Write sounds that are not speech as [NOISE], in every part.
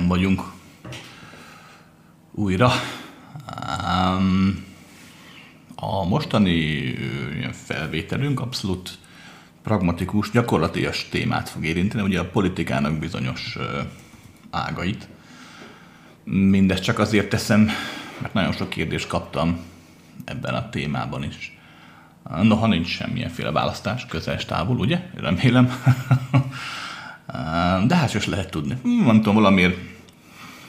ketten vagyunk újra. A mostani felvételünk abszolút pragmatikus, gyakorlatias témát fog érinteni, ugye a politikának bizonyos ágait. Mindezt csak azért teszem, mert nagyon sok kérdést kaptam ebben a témában is. Noha nincs semmilyenféle választás, közel távol, ugye? Remélem. [LAUGHS] De hát is lehet tudni. Nem tudom, valamiért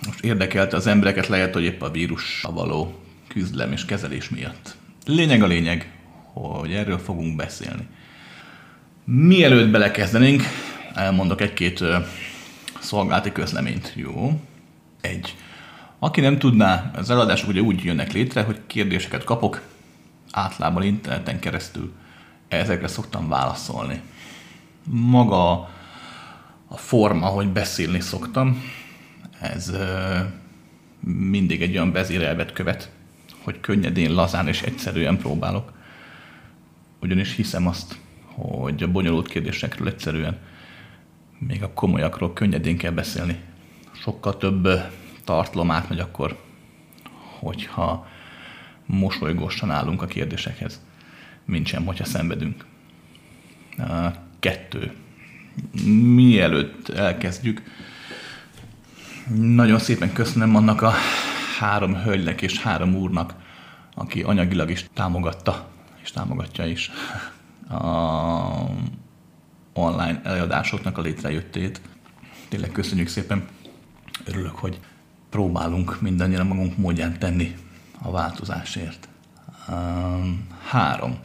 most érdekelte az embereket, lehet, hogy épp a vírus a való küzdelem és kezelés miatt. Lényeg a lényeg, hogy erről fogunk beszélni. Mielőtt belekezdenénk, elmondok egy-két szolgálati közleményt. Jó. Egy. Aki nem tudná, az eladások ugye úgy jönnek létre, hogy kérdéseket kapok, általában interneten keresztül ezekre szoktam válaszolni. Maga a forma, hogy beszélni szoktam, ez mindig egy olyan vezérelvet követ, hogy könnyedén, lazán és egyszerűen próbálok. Ugyanis hiszem azt, hogy a bonyolult kérdésekről egyszerűen még a komolyakról könnyedén kell beszélni. Sokkal több tartalom átmegy akkor, hogyha mosolygósan állunk a kérdésekhez, mint sem, hogyha szenvedünk. Kettő. Mielőtt elkezdjük, nagyon szépen köszönöm annak a három hölgynek és három úrnak, aki anyagilag is támogatta, és támogatja is a online előadásoknak a létrejöttét. Tényleg köszönjük szépen. Örülök, hogy próbálunk mindannyian magunk módján tenni a változásért. Um, három.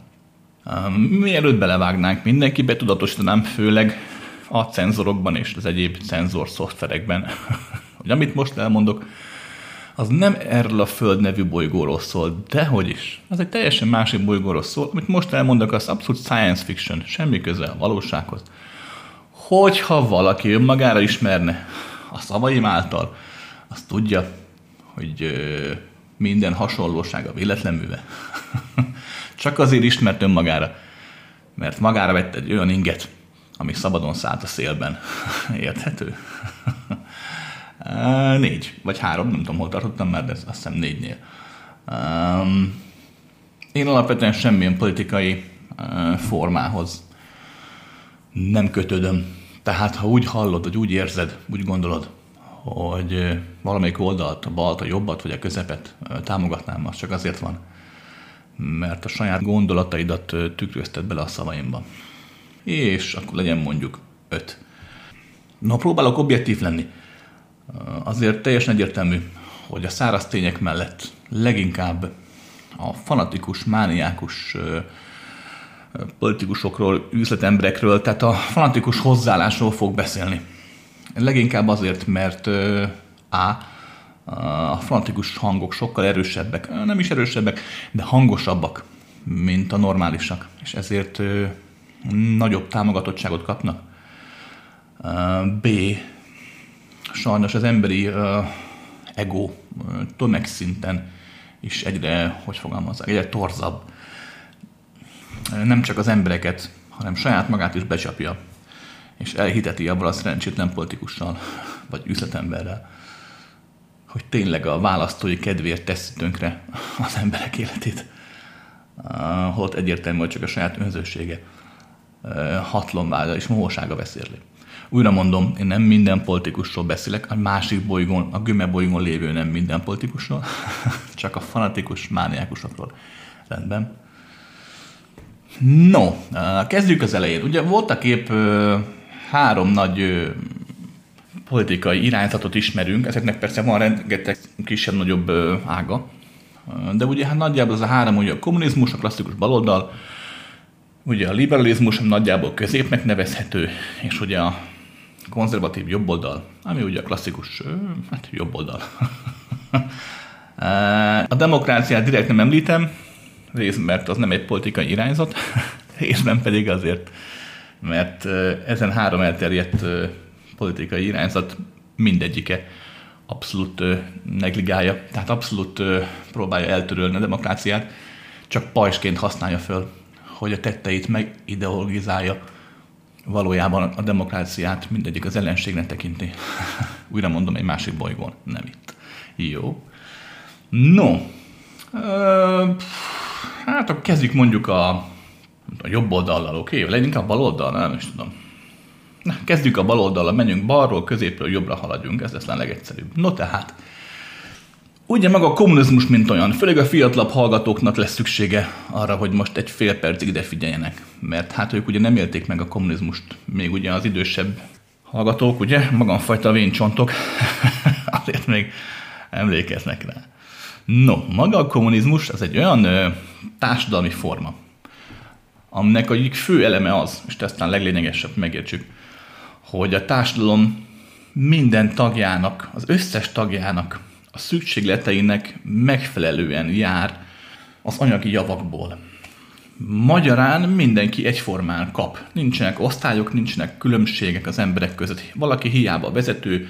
Um, mielőtt belevágnánk, mindenki betudatosítanám, főleg a cenzorokban és az egyéb cenzor szoftverekben, hogy amit most elmondok, az nem erről a Föld nevű bolygóról szól, dehogy is. Az egy teljesen másik bolygóról szól, amit most elmondok, az abszolút science fiction, semmi köze a valósághoz. Hogyha valaki önmagára ismerne a szavaim által, azt tudja, hogy minden hasonlósága véletlenműve. [LAUGHS] Csak azért ismert önmagára, mert magára vett egy olyan inget, ami szabadon szállt a szélben. [LAUGHS] Érthető? Négy, vagy három, nem tudom, hol tartottam már, de azt hiszem négynél. Én alapvetően semmilyen politikai formához nem kötődöm. Tehát, ha úgy hallod, vagy úgy érzed, úgy gondolod, hogy valamelyik oldalt, a balt, a jobbat vagy a közepet támogatnám, az csak azért van, mert a saját gondolataidat tükrözted bele a szavaimba. És akkor legyen mondjuk öt. Na, próbálok objektív lenni. Azért teljesen egyértelmű, hogy a száraz tények mellett leginkább a fanatikus, mániákus politikusokról, üzletemberekről, tehát a fanatikus hozzáállásról fog beszélni Leginkább azért, mert A, a fanatikus hangok sokkal erősebbek, nem is erősebbek, de hangosabbak, mint a normálisak, és ezért nagyobb támogatottságot kapnak. B, sajnos az emberi ego tömegszinten is egyre, hogy fogalmazzák, egyre torzabb. Nem csak az embereket, hanem saját magát is becsapja és elhiteti abban a szerencsétlen politikussal, vagy üzletemberrel, hogy tényleg a választói kedvéért teszi tönkre az emberek életét. Holott egyértelmű, hogy csak a saját önzősége, hatlomvágya és mohósága vezérli. Újra mondom, én nem minden politikusról beszélek, a másik bolygón, a göme bolygón lévő nem minden politikusról, [LAUGHS] csak a fanatikus mániákusokról. Rendben. No, kezdjük az elején. Ugye voltak épp három nagy ö, politikai irányzatot ismerünk, ezeknek persze van rengeteg kisebb-nagyobb ága, de ugye hát nagyjából az a három, ugye a kommunizmus, a klasszikus baloldal, ugye a liberalizmus nagyjából középnek nevezhető, és ugye a konzervatív jobboldal, ami ugye a klasszikus hát jobboldal. [LAUGHS] a demokráciát direkt nem említem, részben mert az nem egy politikai irányzat, [LAUGHS] részben pedig azért, mert ezen három elterjedt politikai irányzat mindegyike abszolút negligálja, tehát abszolút próbálja eltörölni a demokráciát, csak pajsként használja föl, hogy a tetteit megideologizálja, valójában a demokráciát mindegyik az ellenségnek tekinti. [LAUGHS] Újra mondom, egy másik bolygón, nem itt. Jó. No. Ö, hát akkor kezdjük mondjuk a, a jobb oldallal, oké? Okay? Legyen inkább bal oldal, nem is tudom. Na, kezdjük a bal oldallal, menjünk balról, középről, jobbra haladjunk, ez lesz a legegyszerűbb. No tehát, Ugye maga a kommunizmus, mint olyan, főleg a fiatalabb hallgatóknak lesz szüksége arra, hogy most egy fél percig ide figyeljenek. Mert hát ők ugye nem élték meg a kommunizmust, még ugye az idősebb hallgatók, ugye, magamfajta véncsontok, [LAUGHS] azért még emlékeznek rá. No, maga a kommunizmus az egy olyan ö, társadalmi forma, aminek egyik fő eleme az, és ezt a leglényegesebb megértsük, hogy a társadalom minden tagjának, az összes tagjának a szükségleteinek megfelelően jár az anyagi javakból. Magyarán mindenki egyformán kap. Nincsenek osztályok, nincsenek különbségek az emberek között. Valaki hiába vezető,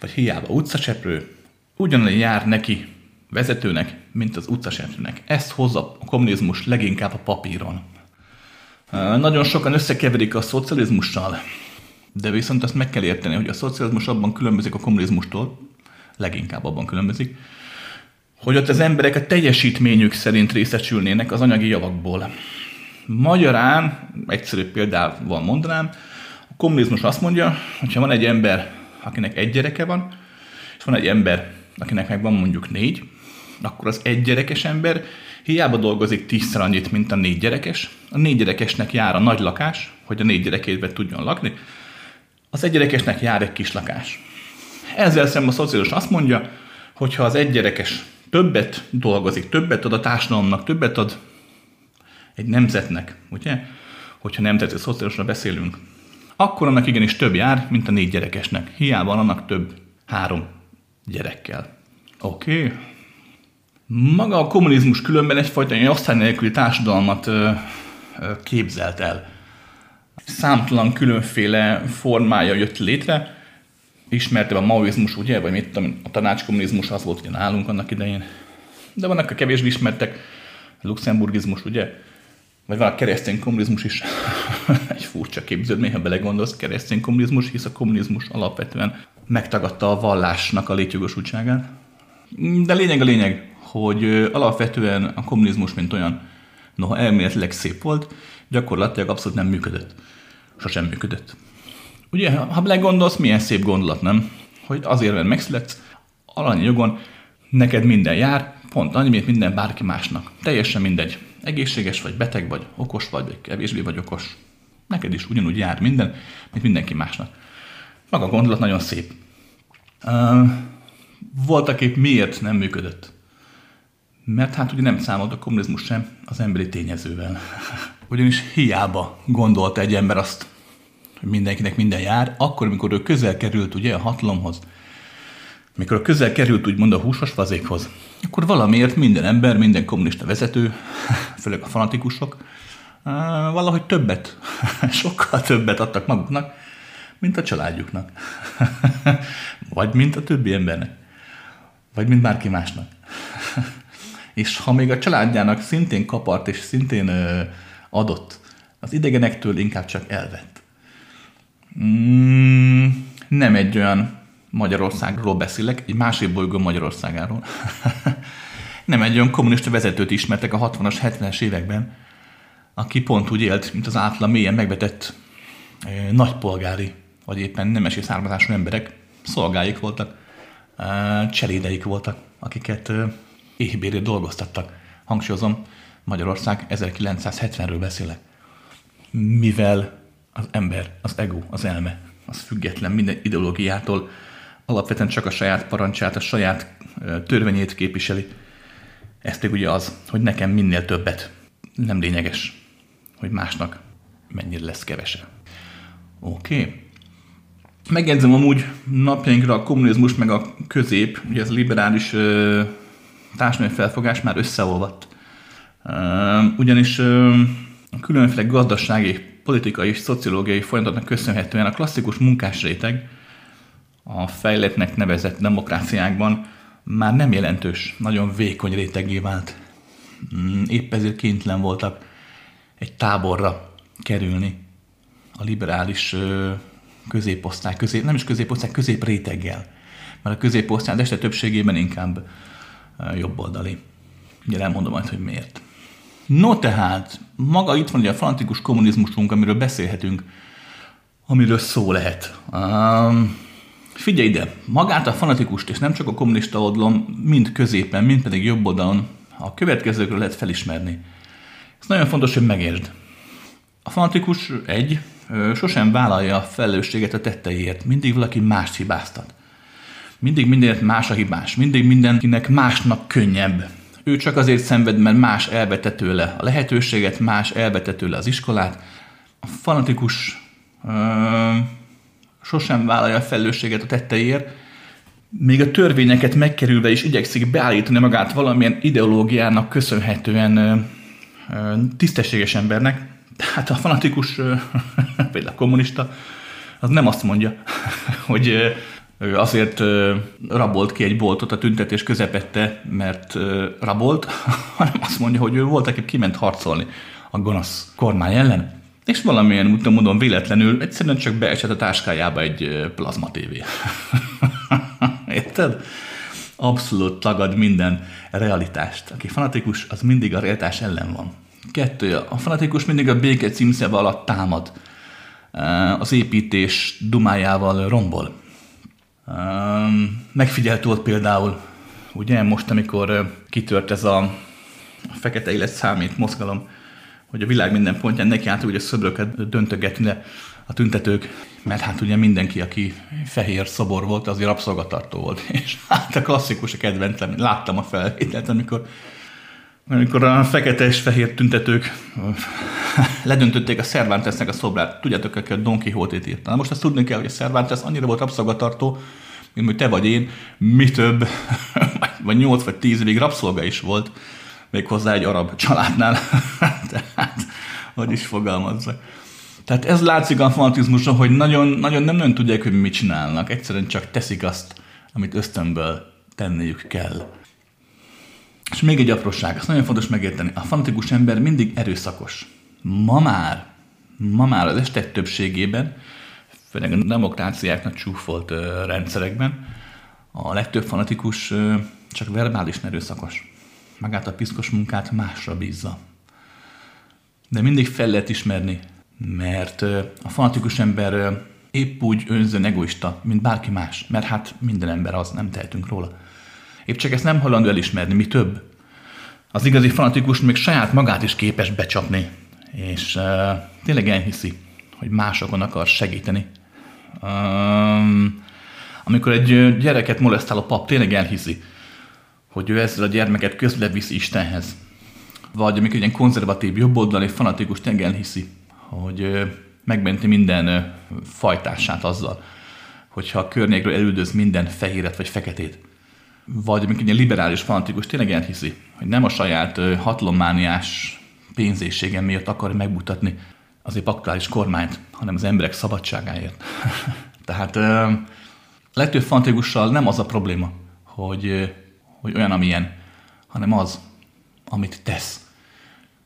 vagy hiába utcaseprő, ugyanolyan jár neki vezetőnek, mint az utcaseprőnek. Ezt hozza a kommunizmus leginkább a papíron. Nagyon sokan összekeverik a szocializmussal, de viszont azt meg kell érteni, hogy a szocializmus abban különbözik a kommunizmustól, leginkább abban különbözik, hogy ott az emberek a teljesítményük szerint részesülnének az anyagi javakból. Magyarán, egyszerű példával mondanám, a kommunizmus azt mondja, hogyha van egy ember, akinek egy gyereke van, és van egy ember, akinek meg van mondjuk négy, akkor az egy gyerekes ember hiába dolgozik tízszer annyit, mint a négy gyerekes. A négy gyerekesnek jár a nagy lakás, hogy a négy gyerekébe tudjon lakni. Az egy gyerekesnek jár egy kis lakás. Ezzel szemben a szociális azt mondja, hogy ha az egy gyerekes többet dolgozik, többet ad a társadalomnak, többet ad egy nemzetnek, ugye? Hogyha nemzeti szociálisra beszélünk, akkor annak igenis több jár, mint a négy gyerekesnek. Hiába annak több három gyerekkel. Oké? Okay. Maga a kommunizmus különben egyfajta egy osztály nélküli társadalmat ö, ö, képzelt el. Számtalan különféle formája jött létre, ismertebb a maoizmus, ugye, vagy mit tudom, a tanácskommunizmus az volt ugye nálunk annak idején. De vannak a kevésbé ismertek, a luxemburgizmus, ugye, vagy van a keresztény kommunizmus is. [LAUGHS] Egy furcsa képződmény, ha belegondolsz, keresztény kommunizmus, hisz a kommunizmus alapvetően megtagadta a vallásnak a létjogosultságát. De lényeg a lényeg, hogy alapvetően a kommunizmus, mint olyan, noha elméletileg szép volt, gyakorlatilag abszolút nem működött. Sosem működött. Ugye, ha belegondolsz, milyen szép gondolat, nem? Hogy azért, mert megszületsz, alanyi jogon neked minden jár, pont annyi, mint minden bárki másnak. Teljesen mindegy. Egészséges vagy, beteg vagy, okos vagy, vagy kevésbé vagy okos. Neked is ugyanúgy jár minden, mint mindenki másnak. Maga a gondolat nagyon szép. Uh, voltak épp miért nem működött? Mert hát ugye nem számolt a kommunizmus sem az emberi tényezővel. [LAUGHS] Ugyanis hiába gondolta egy ember azt, mindenkinek minden jár, akkor, amikor ő közel került ugye a hatalomhoz, mikor közel került úgymond a húsos fazékhoz, akkor valamiért minden ember, minden kommunista vezető, [LAUGHS] főleg a fanatikusok, valahogy többet, [LAUGHS] sokkal többet adtak maguknak, mint a családjuknak. [LAUGHS] Vagy mint a többi embernek. Vagy mint bárki másnak. és ha még a családjának szintén kapart és szintén adott, az idegenektől inkább csak elvett. Mm, nem egy olyan Magyarországról beszélek, egy másik bolygó Magyarországáról. [LAUGHS] nem egy olyan kommunista vezetőt ismertek a 60-as, 70-es években, aki pont úgy élt, mint az átla mélyen megbetett eh, nagypolgári, vagy éppen nemesi származású emberek, szolgáik voltak, eh, cselédeik voltak, akiket eh, dolgoztattak. Hangsúlyozom, Magyarország 1970-ről beszélek. Mivel az ember, az ego, az elme, az független minden ideológiától, alapvetően csak a saját parancsát, a saját törvényét képviseli. Ez pedig ugye az, hogy nekem minél többet. Nem lényeges, hogy másnak mennyire lesz kevese. Oké. Okay. Megjegyzem amúgy napjainkra a kommunizmus meg a közép, ugye ez a liberális ö, társadalmi felfogás már összeolvadt. Ö, ugyanis ö, különféle gazdasági politikai és szociológiai folyamatoknak köszönhetően a klasszikus munkásréteg a fejletnek nevezett demokráciákban már nem jelentős, nagyon vékony rétegé vált. Mm, épp ezért kénytelen voltak egy táborra kerülni a liberális középosztály, közép, nem is középosztály, középréteggel. Mert a középosztály este többségében inkább jobboldali. Ugye elmondom majd, hogy miért. No tehát, maga itt van ugye a fanatikus kommunizmusunk, amiről beszélhetünk, amiről szó lehet. Um, figyelj ide, magát a fanatikust, és nem csak a kommunista oldalon, mind középen, mind pedig jobb oldalon, a következőkről lehet felismerni. Ez nagyon fontos, hogy megértsd. A fanatikus egy, sosem vállalja a felelősséget a tetteiért, mindig valaki mást hibáztat. Mindig mindenért más a hibás, mindig mindenkinek másnak könnyebb. Ő csak azért szenved, mert más elvette tőle a lehetőséget, más elvette tőle az iskolát. A fanatikus ö, sosem vállalja a felelősséget a tetteiért, még a törvényeket megkerülve is igyekszik beállítani magát valamilyen ideológiának köszönhetően ö, ö, tisztességes embernek. Tehát a fanatikus, [LAUGHS] például a kommunista, az nem azt mondja, [LAUGHS] hogy ő azért rabolt ki egy boltot a tüntetés közepette, mert rabolt, [LAUGHS] hanem azt mondja, hogy ő volt, aki kiment harcolni a gonosz kormány ellen, és valamilyen úton módon véletlenül egyszerűen csak beesett a táskájába egy plazma tévé. [LAUGHS] Érted? Abszolút tagad minden realitást. Aki fanatikus, az mindig a realitás ellen van. Kettő, a fanatikus mindig a béke címszeve alatt támad. Az építés dumájával rombol. Megfigyelt volt például, ugye most, amikor kitört ez a fekete élet számít mozgalom, hogy a világ minden pontján neki állt ugye szöbröket döntögetni le a tüntetők, mert hát ugye mindenki, aki fehér szobor volt, azért rabszolgatartó volt. [LAUGHS] És hát a klasszikus a kedvencem, láttam a felvételt, amikor amikor a fekete és fehér tüntetők [LAUGHS] ledöntötték a Cervantesnek a szobrát. Tudjátok, hogy a Don Quixote-t írta. Na most azt tudni kell, hogy a Cervantes annyira volt rabszolgatartó, mint hogy te vagy én, mi több, [LAUGHS] vagy 8 vagy 10 évig rabszolga is volt, még hozzá egy arab családnál. [LAUGHS] Tehát, hogy is fogalmazzak. Tehát ez látszik a fanatizmuson, hogy nagyon, nagyon nem nagyon tudják, hogy mit csinálnak. Egyszerűen csak teszik azt, amit ösztönből tenniük kell. És még egy apróság, ezt nagyon fontos megérteni. A fanatikus ember mindig erőszakos. Ma már, ma már az estek többségében, főleg a demokráciáknak csúfolt ö, rendszerekben, a legtöbb fanatikus ö, csak verbális erőszakos. Magát a piszkos munkát másra bízza. De mindig fel lehet ismerni, mert ö, a fanatikus ember ö, épp úgy önzően egoista, mint bárki más, mert hát minden ember az, nem tehetünk róla. Épp csak ezt nem hajlandó elismerni, mi több. Az igazi fanatikus még saját magát is képes becsapni, és uh, tényleg elhiszi, hogy másokon akar segíteni. Um, amikor egy gyereket molesztáló pap tényleg elhiszi, hogy ő ezzel a gyermeket közle viszi Istenhez. Vagy amikor egy ilyen konzervatív, jobboldali fanatikus tényleg elhiszi, hogy megmenti minden fajtását azzal, hogyha a környékről elüldöz minden fehéret vagy feketét vagy egy liberális fanatikus tényleg elhiszi, hogy nem a saját hatalommániás pénzéségen miatt akar megmutatni az épp aktuális kormányt, hanem az emberek szabadságáért. [LAUGHS] Tehát legtöbb fanatikussal nem az a probléma, hogy, hogy olyan, amilyen, hanem az, amit tesz.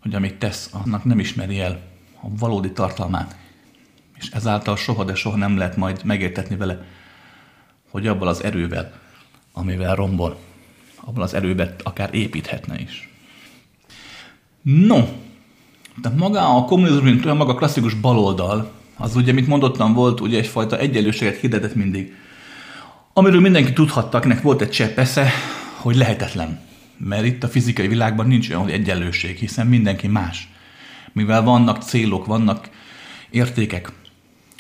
Hogy amit tesz, annak nem ismeri el a valódi tartalmát. És ezáltal soha, de soha nem lehet majd megértetni vele, hogy abban az erővel, amivel rombol. Abban az erőben akár építhetne is. No, de maga a kommunizmus, mint olyan maga klasszikus baloldal, az ugye, mint mondottam, volt ugye egyfajta egyenlőséget hirdetett mindig. Amiről mindenki tudhatta, akinek volt egy csepp esze, hogy lehetetlen. Mert itt a fizikai világban nincs olyan egyenlőség, hiszen mindenki más. Mivel vannak célok, vannak értékek,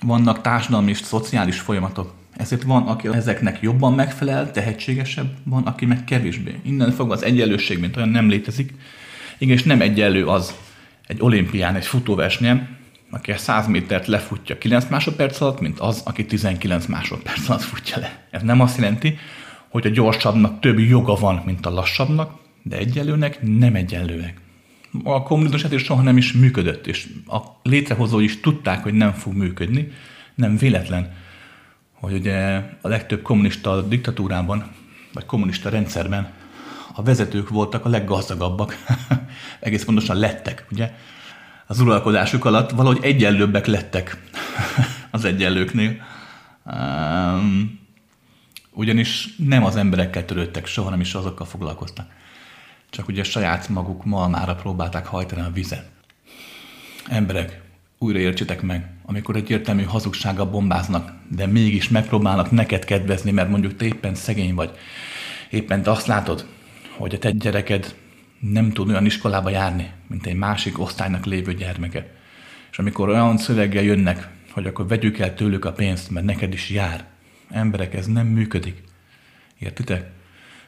vannak társadalmi és szociális folyamatok, ezért van, aki ezeknek jobban megfelel, tehetségesebb, van, aki meg kevésbé. Innen fog az egyenlőség, mint olyan nem létezik. Igen, és nem egyenlő az egy olimpián, egy futóversenyen, aki a 100 métert lefutja 9 másodperc alatt, mint az, aki 19 másodperc alatt futja le. Ez nem azt jelenti, hogy a gyorsabbnak több joga van, mint a lassabbnak, de egyenlőnek nem egyenlőek. A kommunizmus is soha nem is működött, és a létrehozói is tudták, hogy nem fog működni, nem véletlen hogy ugye a legtöbb kommunista diktatúrában, vagy kommunista rendszerben a vezetők voltak a leggazdagabbak, [LAUGHS] egész pontosan lettek, ugye? Az uralkodásuk alatt valahogy egyenlőbbek lettek [LAUGHS] az egyenlőknél. Um, ugyanis nem az emberekkel törődtek soha, nem is azokkal foglalkoztak. Csak ugye saját maguk malmára próbálták hajtani a vizet. Emberek, újra értsétek meg, amikor egyértelmű hazugsága bombáznak, de mégis megpróbálnak neked kedvezni, mert mondjuk te éppen szegény vagy, éppen te azt látod, hogy a te gyereked nem tud olyan iskolába járni, mint egy másik osztálynak lévő gyermeke. És amikor olyan szöveggel jönnek, hogy akkor vegyük el tőlük a pénzt, mert neked is jár. Emberek, ez nem működik. Értitek?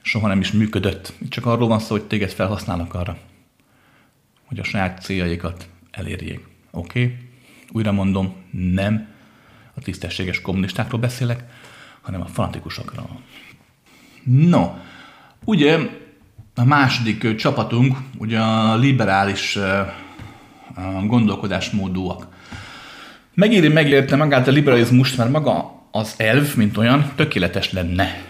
Soha nem is működött. Csak arról van szó, hogy téged felhasználnak arra, hogy a saját céljaikat elérjék. Oké? Okay? Újra mondom, nem a tisztességes kommunistákról beszélek, hanem a fanatikusokról. No, ugye a második csapatunk, ugye a liberális gondolkodásmódúak. Megéri megérte magát a liberalizmust, mert maga az elv, mint olyan, tökéletes lenne.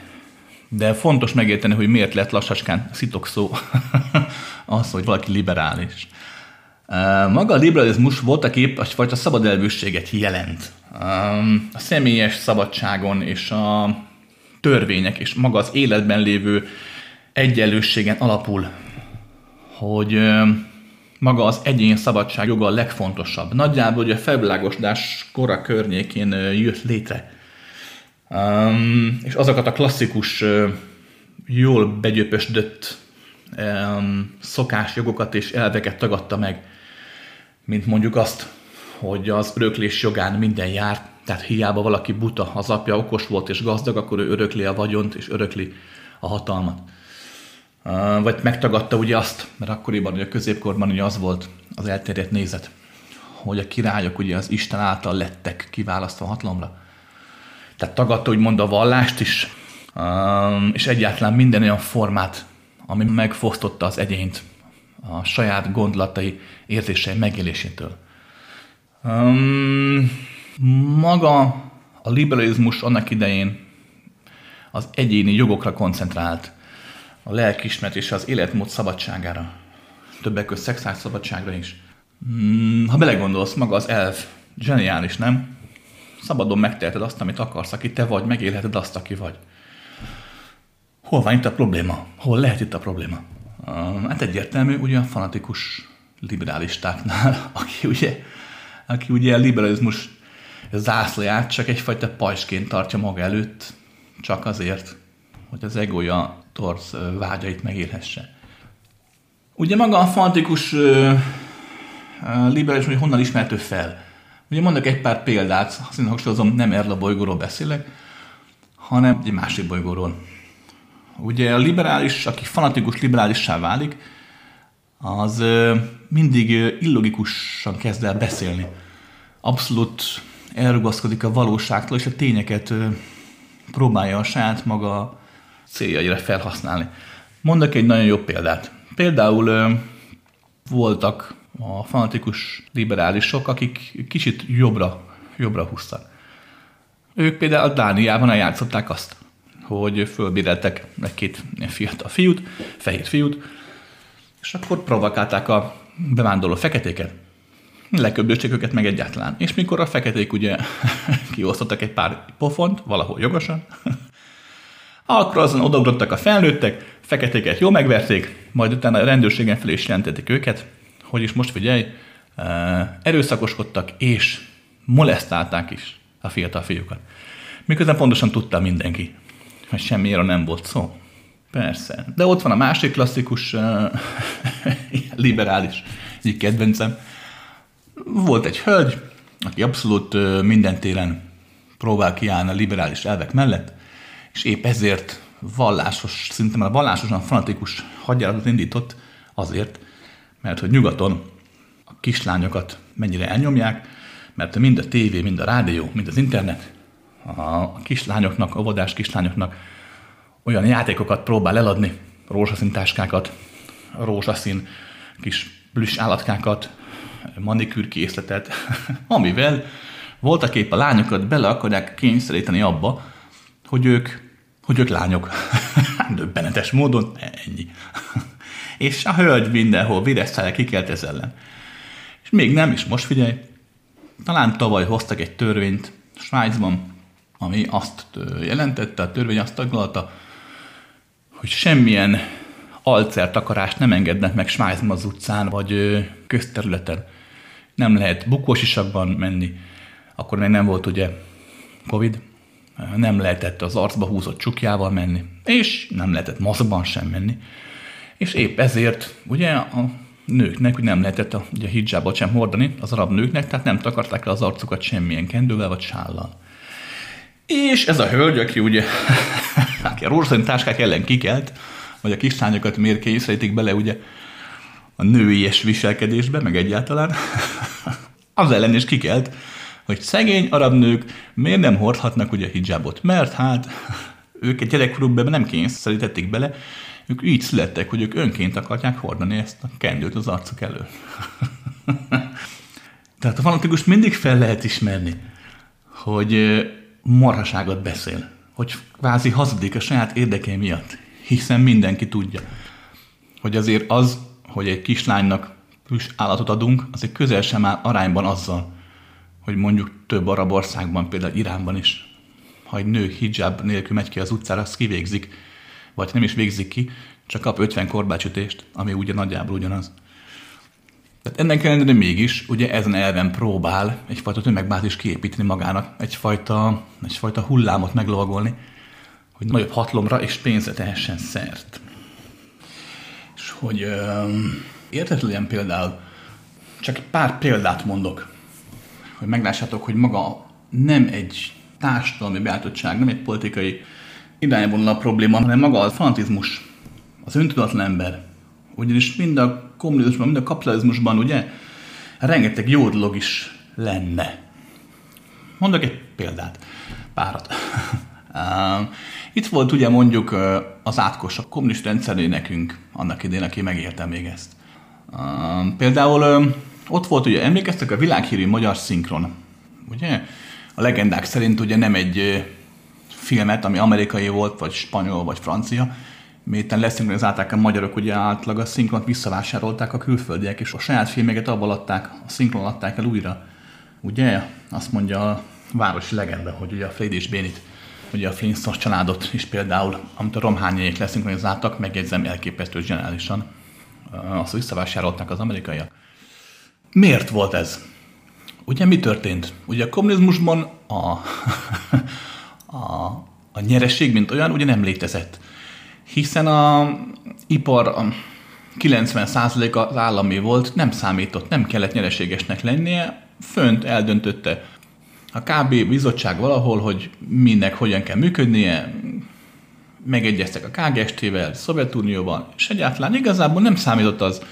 De fontos megérteni, hogy miért lett lassacskán szó [LAUGHS] az, hogy valaki liberális. Maga a liberalizmus voltak épp egyfajta szabad elvűséget jelent. A személyes szabadságon és a törvények és maga az életben lévő egyenlőségen alapul, hogy maga az egyén szabadság joga a legfontosabb. Nagyjából hogy a felvilágosodás kora környékén jött létre. És azokat a klasszikus, jól begyöpösdött szokásjogokat és elveket tagadta meg, mint mondjuk azt, hogy az öröklés jogán minden járt, tehát hiába valaki buta, az apja okos volt és gazdag, akkor ő örökli a vagyont és örökli a hatalmat. Vagy megtagadta ugye azt, mert akkoriban, ugye a középkorban ugye az volt az elterjedt nézet, hogy a királyok ugye az Isten által lettek kiválasztva hatalomra. Tehát tagadta úgymond a vallást is, és egyáltalán minden olyan formát, ami megfosztotta az egyént a saját gondolatai, érzései megélésétől. maga a liberalizmus annak idején az egyéni jogokra koncentrált, a lelkismert és az életmód szabadságára. Többek között szexuális szabadságra is. Hmm, ha belegondolsz, maga az elv zseniális, nem? Szabadon megteheted azt, amit akarsz, aki te vagy, megélheted azt, aki vagy. Hol van itt a probléma? Hol lehet itt a probléma? Hát egyértelmű, ugye a fanatikus liberálistáknál, [LAUGHS] aki ugye, aki ugye a liberalizmus zászlóját csak egyfajta pajsként tartja maga előtt, csak azért, hogy az egója torz vágyait megélhesse. Ugye maga a fanatikus liberális, hogy honnan ismertő fel? Ugye mondok egy pár példát, azt hangsúlyozom, nem erről a bolygóról beszélek, hanem egy másik bolygóról. Ugye a liberális, aki fanatikus liberálissá válik, az mindig illogikusan kezd el beszélni. Abszolút elrugaszkodik a valóságtól, és a tényeket próbálja a saját maga céljaira felhasználni. Mondok egy nagyon jó példát. Például voltak a fanatikus liberálisok, akik kicsit jobbra, jobbra húztak. Ők például a Dániában eljátszották azt, hogy fölbéreltek egy-két fiatal fiút, fehér fiút, és akkor provokálták a bevándorló feketéket. Leköbdösték őket meg egyáltalán. És mikor a feketék ugye [LAUGHS] kiosztottak egy pár pofont, valahol jogosan, [LAUGHS] akkor azon odaugrottak a felnőttek, feketéket jól megverték, majd utána a rendőrségen felé is jelentették őket, hogy is most figyelj, erőszakoskodtak és molesztálták is a fiatal fiúkat. Miközben pontosan tudta mindenki, hogy semmiről nem volt szó. Persze. De ott van a másik klasszikus uh, [LAUGHS] liberális egyik kedvencem. Volt egy hölgy, aki abszolút uh, minden téren próbál kiállni a liberális elvek mellett, és épp ezért vallásos, szinte már vallásosan fanatikus hadjáratot indított azért, mert hogy nyugaton a kislányokat mennyire elnyomják, mert mind a tévé, mind a rádió, mind az internet a kislányoknak, a vodás kislányoknak olyan játékokat próbál eladni, rózsaszín táskákat, rózsaszín kis plüss állatkákat, manikűrkészletet, [LAUGHS] amivel voltak épp a lányokat bele akarják kényszeríteni abba, hogy ők, hogy ők lányok. [LAUGHS] Döbbenetes módon ennyi. [LAUGHS] És a hölgy mindenhol videsztája kikelt ez ellen. És még nem is, most figyelj, talán tavaly hoztak egy törvényt, Svájcban, ami azt jelentette, a törvény azt taglalta, hogy semmilyen alcertakarást nem engednek meg Svájcban az utcán, vagy közterületen. Nem lehet bukósisakban menni, akkor még nem volt ugye Covid, nem lehetett az arcba húzott csukjával menni, és nem lehetett maszkban sem menni. És épp ezért ugye a nőknek hogy nem lehetett a, ugye a hijabot sem hordani, az arab nőknek, tehát nem takarták le az arcukat semmilyen kendővel vagy sállal. És ez a hölgy, aki ugye [LAUGHS] aki a rózsaszín táskák ellen kikelt, vagy a kislányokat miért kényszerítik bele ugye a nőies viselkedésbe, meg egyáltalán, [LAUGHS] az ellen is kikelt, hogy szegény arab nők miért nem hordhatnak ugye hijabot, mert hát [LAUGHS] őket gyerekkorukban nem kényszerítették bele, ők így születtek, hogy ők önként akarják hordani ezt a kendőt az arcuk elől. Tehát a fanatikus mindig fel lehet ismerni, hogy marhaságot beszél, hogy kvázi hazudik a saját érdekei miatt, hiszen mindenki tudja, hogy azért az, hogy egy kislánynak plusz állatot adunk, az egy közel sem áll arányban azzal, hogy mondjuk több arab országban, például Iránban is, ha egy nő hijab nélkül megy ki az utcára, azt kivégzik, vagy nem is végzik ki, csak kap 50 korbácsütést, ami ugye nagyjából ugyanaz. Tehát ennek ellenére mégis ugye ezen elven próbál egyfajta tömegbázis kiépíteni magának, egyfajta, egyfajta hullámot meglovagolni, hogy nagyobb hatlomra és pénzre tehessen szert. És hogy um, értetlen például, csak pár példát mondok, hogy meglássátok, hogy maga nem egy társadalmi beállítottság, nem egy politikai irányvonal probléma, hanem maga a fanatizmus, az öntudatlan ember. Ugyanis mind a kommunizmusban, mind a kapitalizmusban ugye rengeteg jó dolog is lenne. Mondok egy példát, párat. [LAUGHS] Itt volt ugye mondjuk az átkos, a kommunista rendszeré nekünk annak idén, aki megérte még ezt. Például ott volt ugye, emlékeztek a világhírű magyar szinkron, ugye? A legendák szerint ugye nem egy filmet, ami amerikai volt, vagy spanyol, vagy francia, miután leszinkronizálták a magyarok, ugye átlag a szinkront visszavásárolták a külföldiek, és a saját filmeket abban adták, a szinkron adták el újra. Ugye? Azt mondja a városi legenda, hogy ugye a Fred és Bénit, ugye a Flintstones családot is például, amit a romhányék leszinkronizáltak, megjegyzem elképesztő zseniálisan, azt visszavásárolták az amerikaiak. Miért volt ez? Ugye mi történt? Ugye a kommunizmusban a, [LAUGHS] a, a nyereség, mint olyan, ugye nem létezett. Hiszen a ipar a 90% az állami volt, nem számított, nem kellett nyereségesnek lennie, fönt eldöntötte a KB bizottság valahol, hogy mindnek hogyan kell működnie, megegyeztek a KGST-vel, Szovjetunióval, és egyáltalán igazából nem számított az,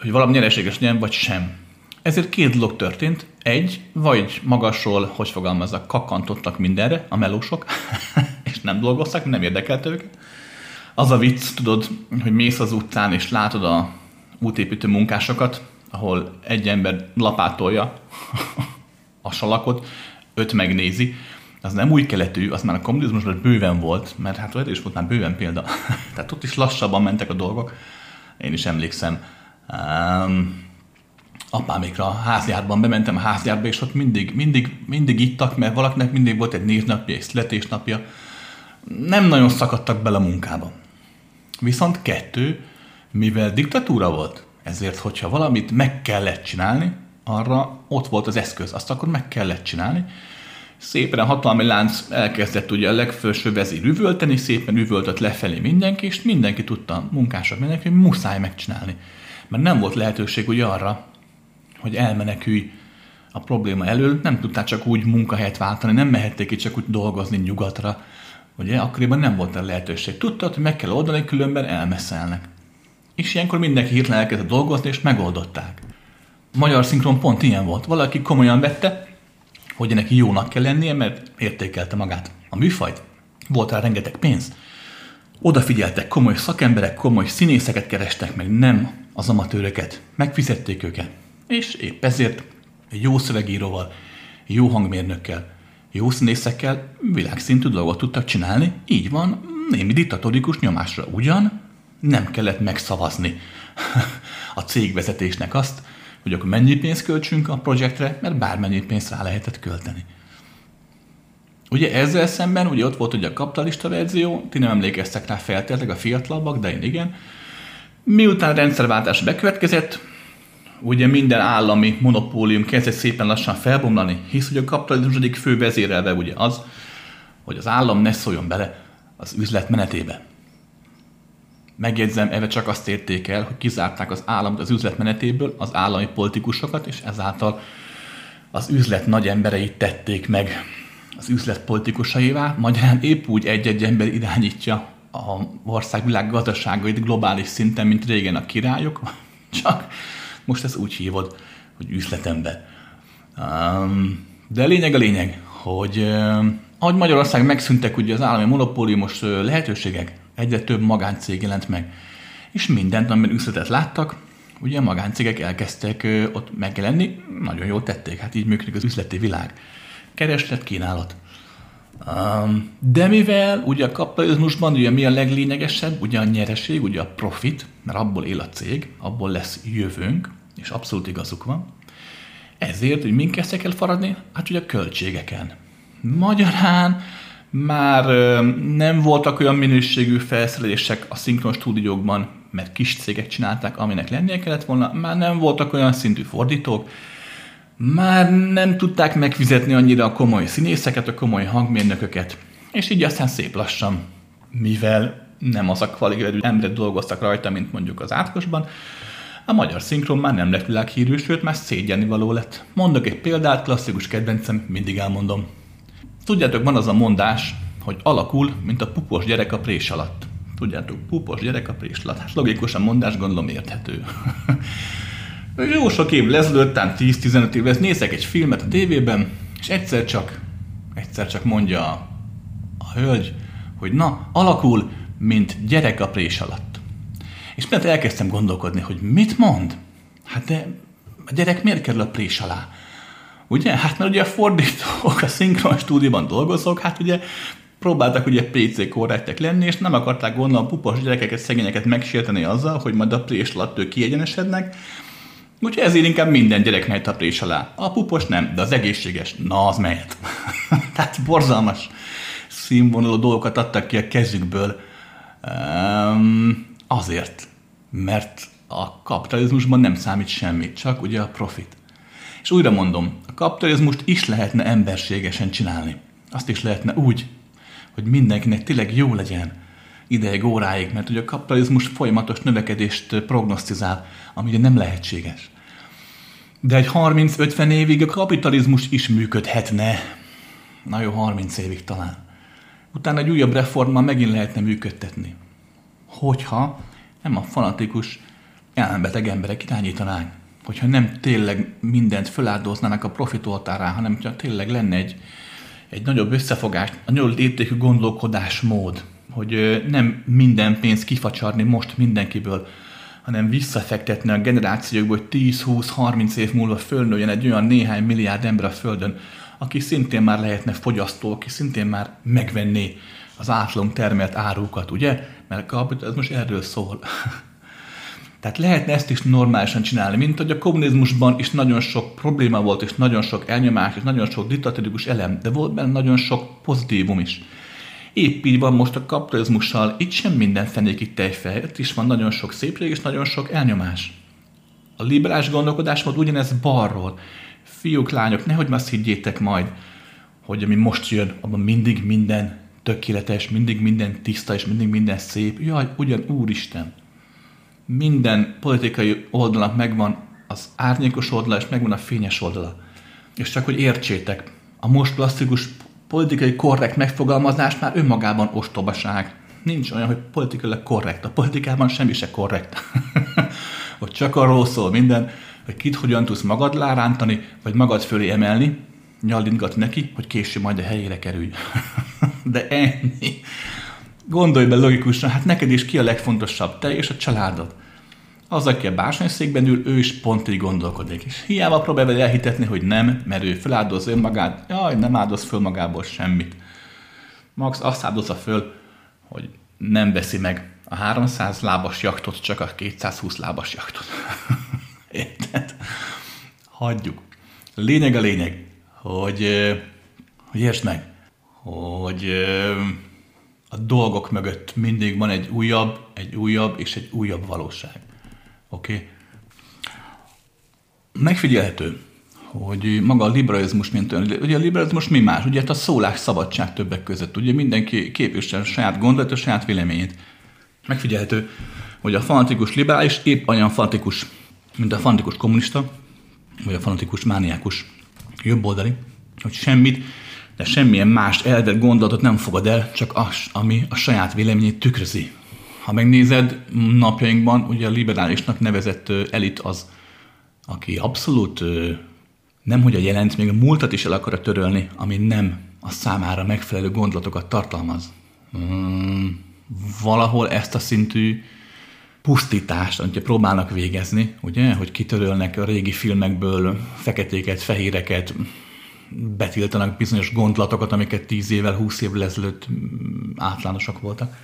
hogy valami nyereséges legyen, vagy sem. Ezért két dolog történt. Egy, vagy magasról, hogy fogalmazzak, kakantottak mindenre a melósok, [LAUGHS] és nem dolgoztak, nem érdekelt őket. Az a vicc, tudod, hogy mész az utcán, és látod a útépítő munkásokat, ahol egy ember lapátolja a salakot, öt megnézi, az nem új keletű, az már a kommunizmusban bőven volt, mert hát olyan is volt már bőven példa. [LAUGHS] Tehát ott is lassabban mentek a dolgok. Én is emlékszem. Um, apámékra a házjárban bementem a házjárba, és ott mindig, mindig, mindig ittak, mert valakinek mindig volt egy névnapja, egy születésnapja. Nem nagyon szakadtak bele a munkába. Viszont kettő, mivel diktatúra volt, ezért, hogyha valamit meg kellett csinálni, arra ott volt az eszköz, azt akkor meg kellett csinálni. Szépen a hatalmi lánc elkezdett ugye a legfőső vezér üvölteni, szépen üvöltött lefelé mindenki, és mindenki tudta, munkások mindenki, hogy muszáj megcsinálni. Mert nem volt lehetőség ugye arra, hogy elmenekülj a probléma elől, nem tudtál csak úgy munkahelyet váltani, nem mehették ki csak úgy dolgozni nyugatra, ugye, akkoriban nem volt a lehetőség. Tudtad, hogy meg kell oldani, különben elmeszelnek. És ilyenkor mindenki hirtelen elkezdett dolgozni, és megoldották. Magyar szinkron pont ilyen volt. Valaki komolyan vette, hogy neki jónak kell lennie, mert értékelte magát. A műfajt. Volt rá rengeteg pénz. Odafigyeltek, komoly szakemberek, komoly színészeket kerestek meg, nem az amatőröket. Megfizették őket. És épp ezért egy jó szövegíróval, jó hangmérnökkel, jó színészekkel világszintű dolgot tudtak csinálni, így van, némi diktatórikus nyomásra ugyan, nem kellett megszavazni [LAUGHS] a cégvezetésnek azt, hogy akkor mennyi pénzt költsünk a projektre, mert bármennyi pénzt rá lehetett költeni. Ugye ezzel szemben, ugye ott volt ugye a kapitalista verzió, ti nem emlékeztek rá feltétleg a fiatalabbak, de én igen. Miután a rendszerváltás bekövetkezett, ugye minden állami monopólium kezdett szépen lassan felbomlani, hisz hogy a kapitalizmus egyik fő vezérelve ugye az, hogy az állam ne szóljon bele az üzlet menetébe. Megjegyzem, ebbe csak azt érték el, hogy kizárták az államot az üzlet menetéből, az állami politikusokat, és ezáltal az üzlet nagy embereit tették meg az üzlet politikusaivá, magyarán épp úgy egy-egy ember irányítja a országvilág gazdaságait globális szinten, mint régen a királyok, [LAUGHS] csak most ezt úgy hívod, hogy üzletember. de a lényeg a lényeg, hogy ahogy Magyarország megszűntek ugye az állami monopóliumos lehetőségek, egyre több magáncég jelent meg. És mindent, amiben üzletet láttak, ugye a magáncégek elkezdtek ott megjelenni, nagyon jól tették, hát így működik az üzleti világ. Kereslet, kínálat. De mivel ugye a kapitalizmusban ugye mi a leglényegesebb, ugye a nyereség, ugye a profit, mert abból él a cég, abból lesz jövőnk, és abszolút igazuk van, ezért, hogy mink kezdtek el faradni? Hát ugye a költségeken. Magyarán már nem voltak olyan minőségű felszerelések a szinkron stúdiókban, mert kis cégek csinálták, aminek lennie kellett volna, már nem voltak olyan szintű fordítók, már nem tudták megfizetni annyira a komoly színészeket, a komoly hangmérnököket, és így aztán szép lassan, mivel nem az a kvalifikáló emberek dolgoztak rajta, mint mondjuk az átkosban, a magyar szinkron már nem lett világhírű, sőt már szégyenni való lett. Mondok egy példát, klasszikus kedvencem, mindig elmondom. Tudjátok, van az a mondás, hogy alakul, mint a pupos gyerek a prés alatt. Tudjátok, pupos gyerek a prés alatt. Hát logikusan mondás, gondolom érthető. [LAUGHS] Jó sok év lezelőtt, 10-15 év lesz, nézek egy filmet a tévében, és egyszer csak, egyszer csak mondja a, a hölgy, hogy na, alakul, mint gyerek a prés alatt. És mert elkezdtem gondolkodni, hogy mit mond? Hát de a gyerek miért kerül a prés alá? Ugye? Hát mert ugye a fordítók a szinkron stúdióban dolgozók, hát ugye próbáltak ugye PC korrektek lenni, és nem akarták gondolom pupos gyerekeket, szegényeket megsérteni azzal, hogy majd a prés alatt ők kiegyenesednek, Úgyhogy ezért inkább minden gyerek mehet a prés alá. A pupos nem, de az egészséges, na az mehet. [LAUGHS] Tehát borzalmas színvonalú dolgokat adtak ki a kezükből. Um, azért, mert a kapitalizmusban nem számít semmit, csak ugye a profit. És újra mondom, a kapitalizmust is lehetne emberségesen csinálni. Azt is lehetne úgy, hogy mindenkinek tényleg jó legyen ideig, óráig, mert ugye a kapitalizmus folyamatos növekedést prognosztizál, ami ugye nem lehetséges. De egy 30-50 évig a kapitalizmus is működhetne. Na jó, 30 évig talán. Utána egy újabb reformmal megint lehetne működtetni. Hogyha nem a fanatikus, elmebeteg emberek irányítanánk hogyha nem tényleg mindent föláldoznának a profit oltárá, hanem hogyha tényleg lenne egy, egy nagyobb összefogás, a nagyobb léptékű gondolkodásmód, hogy nem minden pénzt kifacsarni most mindenkiből, hanem visszafektetni a generációkból, hogy 10-20-30 év múlva fölnőjen egy olyan néhány milliárd ember a Földön, aki szintén már lehetne fogyasztó, aki szintén már megvenné az átlag termelt árukat, ugye? Mert ez most erről szól. [LAUGHS] Tehát lehetne ezt is normálisan csinálni, mint hogy a kommunizmusban is nagyon sok probléma volt, és nagyon sok elnyomás, és nagyon sok diktatórikus elem, de volt benne nagyon sok pozitívum is. Épp így van most a kapitalizmussal, itt sem minden fenékig tejfej, itt is van nagyon sok szépség és nagyon sok elnyomás. A liberális gondolkodásmód ugyanez balról. Fiúk, lányok, nehogy azt higgyétek majd, hogy ami most jön, abban mindig minden tökéletes, mindig minden tiszta, és mindig minden szép. Jaj, ugyan Úristen! minden politikai oldalnak megvan az árnyékos oldala, és megvan a fényes oldala. És csak hogy értsétek, a most klasszikus politikai korrekt megfogalmazás már önmagában ostobaság. Nincs olyan, hogy politikailag korrekt. A politikában semmi se korrekt. [LAUGHS] hogy csak arról szól minden, hogy kit hogyan tudsz magad lárántani, vagy magad fölé emelni, nyalintgat neki, hogy később majd a helyére kerülj. [LAUGHS] De ennyi. Gondolj be logikusan, hát neked is ki a legfontosabb, te és a családod. Az, aki a bársonyszékben ül, ő is pont így gondolkodik. És hiába próbálja elhitetni, hogy nem, mert ő feláldoz önmagát, jaj, nem áldoz föl magából semmit. Max azt áldozza föl, hogy nem veszi meg a 300 lábas jaktot, csak a 220 lábas jaktot. [LAUGHS] Érted? Hagyjuk. Lényeg a lényeg, hogy, hogy értsd meg, hogy a dolgok mögött mindig van egy újabb, egy újabb és egy újabb valóság. Oké? Okay? Megfigyelhető, hogy maga a liberalizmus, mint olyan, ugye a liberalizmus mi más? Ugye hát a szólás szabadság többek között. Ugye mindenki képvisel a saját gondolat, a saját véleményét. Megfigyelhető, hogy a fanatikus liberális épp olyan fanatikus, mint a fanatikus kommunista, vagy a fanatikus mániákus jobboldali, hogy semmit, de semmilyen más elvett gondolatot nem fogad el, csak az, ami a saját véleményét tükrözi. Ha megnézed, napjainkban ugye a liberálisnak nevezett elit az, aki abszolút nem hogy a jelent, még a múltat is el akar törölni, ami nem a számára megfelelő gondolatokat tartalmaz. Hmm, valahol ezt a szintű pusztítást, amit próbálnak végezni, ugye, hogy kitörölnek a régi filmekből feketéket, fehéreket, betiltanak bizonyos gondolatokat, amiket 10 évvel, 20 évvel ezelőtt átlánosak voltak.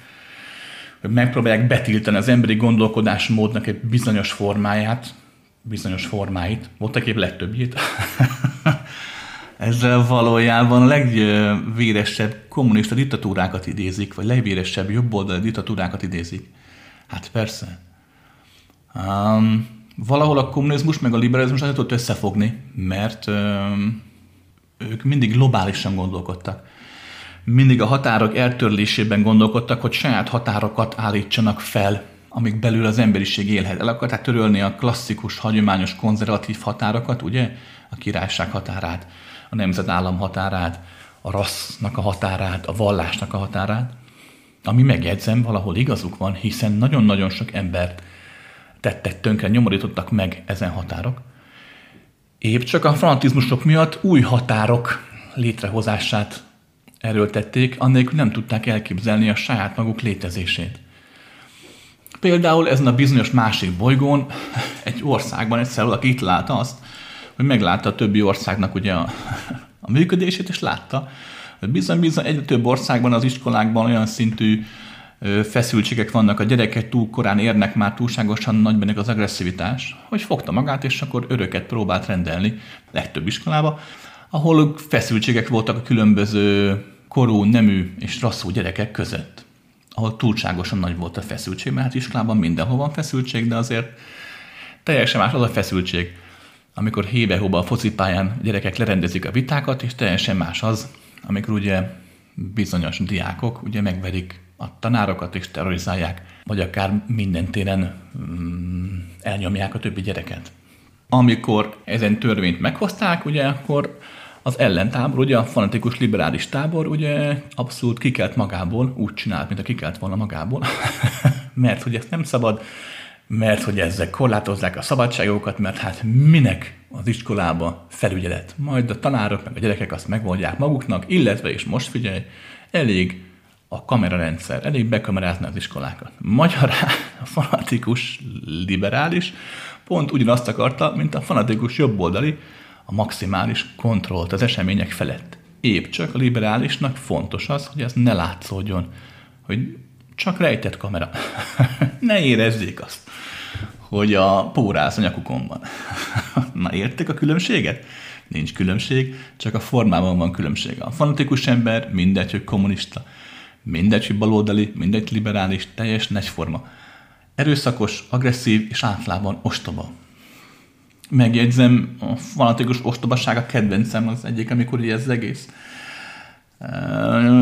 Megpróbálják betiltani az emberi gondolkodásmódnak egy bizonyos formáját, bizonyos formáit, voltak épp legtöbbjét. [LAUGHS] Ezzel valójában a legvéresebb kommunista diktatúrákat idézik, vagy legvéresebb jobboldali diktatúrákat idézik. Hát persze. Um, valahol a kommunizmus meg a liberalizmus nem tudott összefogni, mert um, ők mindig globálisan gondolkodtak. Mindig a határok eltörlésében gondolkodtak, hogy saját határokat állítsanak fel, amik belül az emberiség élhet. El akarták törölni a klasszikus, hagyományos, konzervatív határokat, ugye? A királyság határát, a nemzetállam határát, a rassznak a határát, a vallásnak a határát. Ami megjegyzem, valahol igazuk van, hiszen nagyon-nagyon sok embert tettek tönkre, nyomorítottak meg ezen határok. Épp csak a fanatizmusok miatt új határok létrehozását erőltették, annélkül nem tudták elképzelni a saját maguk létezését. Például ezen a bizonyos másik bolygón [LAUGHS] egy országban egyszer valaki itt látta azt, hogy meglátta a többi országnak ugye a, [LAUGHS] a működését, és látta, hogy bizony-bizony egyre több országban az iskolákban olyan szintű feszültségek vannak, a gyerekek túl korán érnek már túlságosan nagy bennük az agresszivitás, hogy fogta magát, és akkor öröket próbált rendelni legtöbb iskolába, ahol feszültségek voltak a különböző korú, nemű és rasszú gyerekek között ahol túlságosan nagy volt a feszültség, mert hát iskolában mindenhol van feszültség, de azért teljesen más az a feszültség, amikor hébe-hóba a focipályán gyerekek lerendezik a vitákat, és teljesen más az, amikor ugye bizonyos diákok ugye megverik a tanárokat és terrorizálják, vagy akár minden téren mm, elnyomják a többi gyereket. Amikor ezen törvényt meghozták, ugye akkor az ellentábor, ugye a fanatikus liberális tábor, ugye abszolút kikelt magából, úgy csinált, mint a kikelt volna magából, [LAUGHS] mert hogy ezt nem szabad, mert hogy ezzel korlátozzák a szabadságokat, mert hát minek az iskolába felügyelet. Majd a tanárok meg a gyerekek azt megoldják maguknak, illetve, és most figyelj, elég a kamerarendszer, elég bekamerázni az iskolákat. Magyarán [LAUGHS] a fanatikus liberális pont ugyanazt akarta, mint a fanatikus jobboldali, a maximális kontrollt az események felett. Épp csak a liberálisnak fontos az, hogy ez ne látszódjon, hogy csak rejtett kamera. [LAUGHS] ne érezzék azt, hogy a pórász a nyakukon van. [LAUGHS] Na értek a különbséget? Nincs különbség, csak a formában van különbség. A fanatikus ember mindegy, hogy kommunista, mindegy, hogy baloldali, mindegy liberális, teljes egyforma. Erőszakos, agresszív és általában ostoba megjegyzem, a fanatikus ostobaság a kedvencem az egyik, amikor így ez egész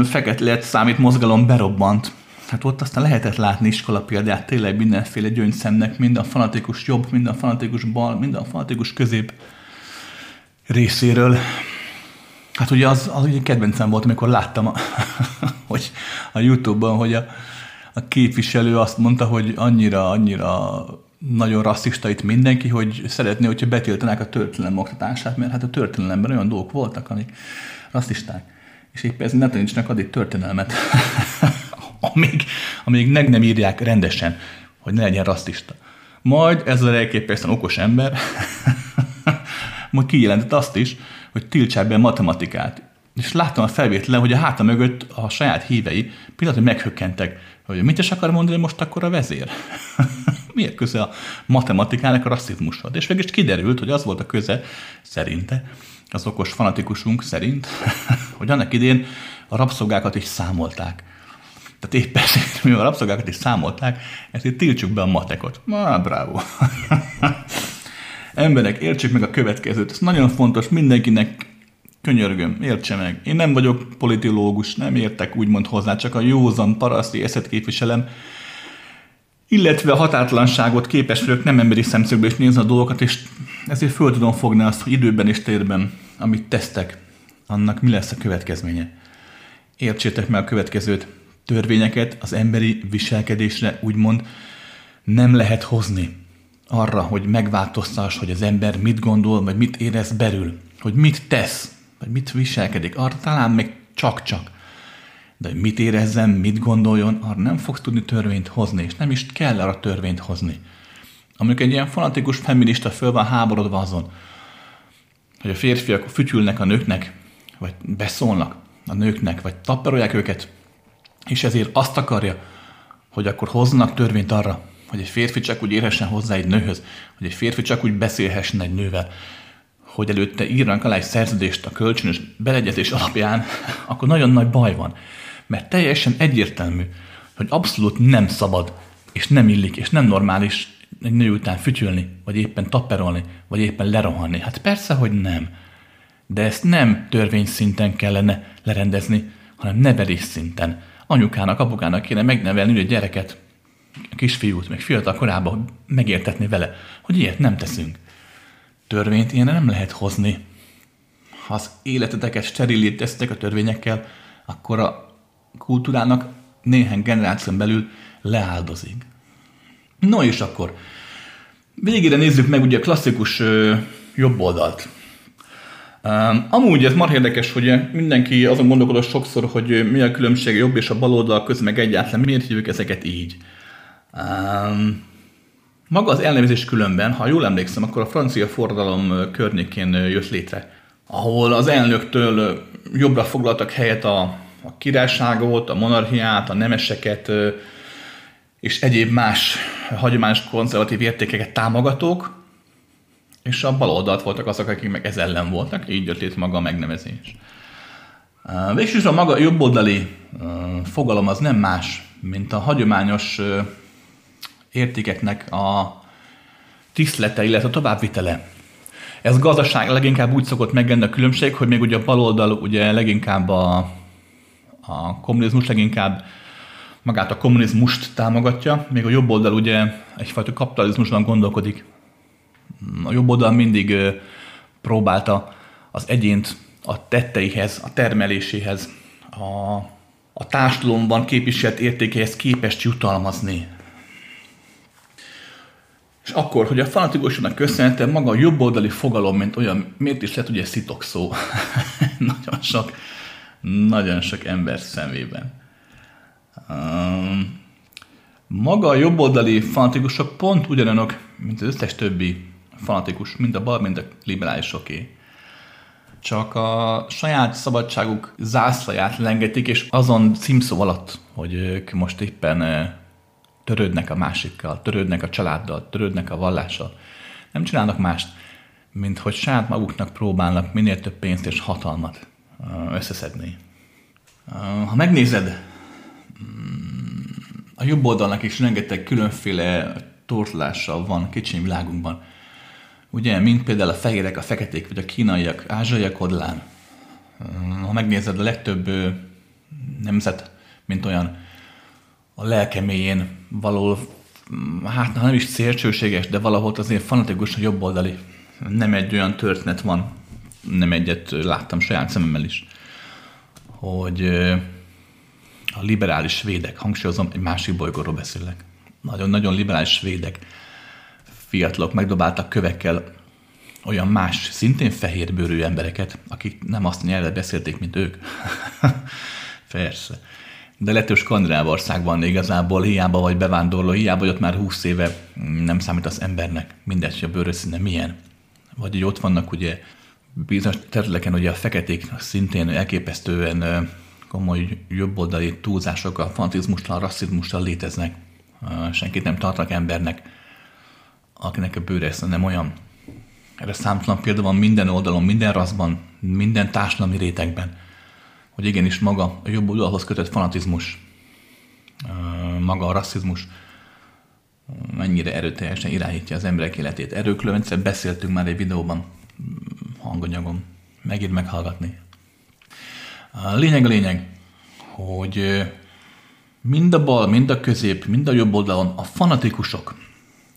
fekete lett számít mozgalom berobbant. Hát ott aztán lehetett látni iskola példát tényleg mindenféle gyöngyszemnek, mind a fanatikus jobb, mind a fanatikus bal, mind a fanatikus közép részéről. Hát ugye az, az ugye kedvencem volt, amikor láttam, a, [LAUGHS] hogy a Youtube-ban, hogy a, a képviselő azt mondta, hogy annyira, annyira nagyon rasszista itt mindenki, hogy szeretné, hogyha betiltanák a történelem oktatását, mert hát a történelemben olyan dolgok voltak, amik rasszisták. És épp ez ne tanítsnak addig történelmet, [LAUGHS] amíg, amíg meg nem írják rendesen, hogy ne legyen rasszista. Majd ez az elképesztően okos ember [LAUGHS] majd kijelentett azt is, hogy tiltsák be a matematikát. És láttam a felvételen, hogy a háta mögött a saját hívei pillanatban meghökkentek, hogy mit is akar mondani most akkor a vezér? [LAUGHS] Miért köze a matematikának a rasszizmushoz? És végül is kiderült, hogy az volt a köze, szerinte, az okos fanatikusunk szerint, [LAUGHS] hogy annak idén a rabszolgákat is számolták. Tehát épp ezért, mivel a rabszolgákat is számolták, ezért tiltsuk be a matekot. Ma, bravo. [LAUGHS] Emberek, értsük meg a következőt. Ez nagyon fontos mindenkinek, könyörgöm, értse meg. Én nem vagyok politológus, nem értek úgymond hozzá, csak a józan paraszti eszet képviselem, illetve a határtlanságot képes vagyok nem emberi szemszögből is nézni a dolgokat, és ezért föl tudom fogni azt, hogy időben és térben, amit tesztek, annak mi lesz a következménye. Értsétek meg a következőt. Törvényeket az emberi viselkedésre úgymond nem lehet hozni arra, hogy megváltoztass, hogy az ember mit gondol, vagy mit érez belül, hogy mit tesz, vagy mit viselkedik. Arra talán még csak-csak. De hogy mit érezzen, mit gondoljon, arra nem fogsz tudni törvényt hozni, és nem is kell arra törvényt hozni. Amikor egy ilyen fanatikus feminista föl van háborodva azon, hogy a férfiak fütyülnek a nőknek, vagy beszólnak a nőknek, vagy tapperolják őket, és ezért azt akarja, hogy akkor hozzanak törvényt arra, hogy egy férfi csak úgy érhessen hozzá egy nőhöz, hogy egy férfi csak úgy beszélhessen egy nővel, hogy előtte írnak alá egy szerződést a kölcsönös beleegyezés alapján, [LAUGHS] akkor nagyon nagy baj van. Mert teljesen egyértelmű, hogy abszolút nem szabad, és nem illik, és nem normális egy nő után fütyülni, vagy éppen tapperolni, vagy éppen lerohanni. Hát persze, hogy nem. De ezt nem törvényszinten kellene lerendezni, hanem nevelés szinten. Anyukának, apukának kéne megnevelni a gyereket, a kisfiút, meg fiatal korában megértetni vele, hogy ilyet nem teszünk. Törvényt ilyen nem lehet hozni. Ha az életeteket sterilíteztek a törvényekkel, akkor a kultúrának néhány generáción belül leáldozik. No és akkor, végére nézzük meg ugye a klasszikus ö, jobb oldalt. Um, amúgy ez már érdekes, hogy mindenki azon gondolkodott sokszor, hogy mi a különbség a jobb és a bal oldal között, meg egyáltalán miért hívjuk ezeket így. Um, maga az elnevezés különben, ha jól emlékszem, akkor a francia forradalom környékén jött létre, ahol az elnöktől jobbra foglaltak helyet a, a királyságot, a monarchiát, a nemeseket, és egyéb más hagyományos konzervatív értékeket támogatók, és a baloldalt voltak azok, akik meg ez ellen voltak, így jött létre maga a megnevezés. Végsős a maga jobboldali fogalom az nem más, mint a hagyományos értékeknek a tisztlete, illetve a továbbvitele. Ez gazdaság leginkább úgy szokott megjelenni a különbség, hogy még ugye a baloldal ugye leginkább a, a kommunizmus leginkább magát a kommunizmust támogatja, még a jobb oldal ugye egyfajta kapitalizmusban gondolkodik. A jobb oldal mindig próbálta az egyént a tetteihez, a termeléséhez, a, a társadalomban képviselt értékeihez képest jutalmazni. És akkor, hogy a fanatikusoknak köszönhetően maga a jobboldali fogalom, mint olyan, miért is lett ugye szitok szó [LAUGHS] nagyon sok, nagyon sok ember szemében. Um, maga a jobboldali fanatikusok pont ugyanolyanok, mint az összes többi fanatikus, mind a bal, mind a liberálisoké. Csak a saját szabadságuk zászlaját lengetik, és azon címszó alatt, hogy ők most éppen törődnek a másikkal, törődnek a családdal, törődnek a vallással. Nem csinálnak mást, mint hogy saját maguknak próbálnak minél több pénzt és hatalmat összeszedni. Ha megnézed, mm, a jobb oldalnak is rengeteg különféle tortlással van kicsi világunkban. Ugye, mint például a fehérek, a feketék, vagy a kínaiak, ázsiaiak oldalán. Ha megnézed, a legtöbb nemzet, mint olyan, a lelkeméjén való, hát nem is szélsőséges, de valahol azért fanatikus a jobboldali. Nem egy olyan történet van, nem egyet láttam saját szememmel is, hogy a liberális svédek, hangsúlyozom, egy másik bolygóról beszélek. Nagyon-nagyon liberális svédek, fiatalok megdobáltak kövekkel olyan más, szintén fehérbőrű embereket, akik nem azt nyelvet beszélték, mint ők. [LAUGHS] Persze de lettős Skandinávországban igazából hiába vagy bevándorló, hiába vagy ott már 20 éve nem számít az embernek, mindegy, hogy a bőrösszíne milyen. Vagy hogy ott vannak ugye bizonyos területeken ugye a feketék szintén elképesztően komoly jobboldali túlzásokkal, fanatizmussal, rasszizmussal léteznek. Senkit nem tartanak embernek, akinek a bőre nem olyan. Erre számtalan példa van minden oldalon, minden raszban, minden társadalmi rétegben hogy igenis maga a jobb oldalhoz kötött fanatizmus, maga a rasszizmus mennyire erőteljesen irányítja az emberek életét. Erről egyszer beszéltünk már egy videóban, hanganyagon, megint meghallgatni. A lényeg a lényeg, hogy mind a bal, mind a közép, mind a jobb oldalon a fanatikusok,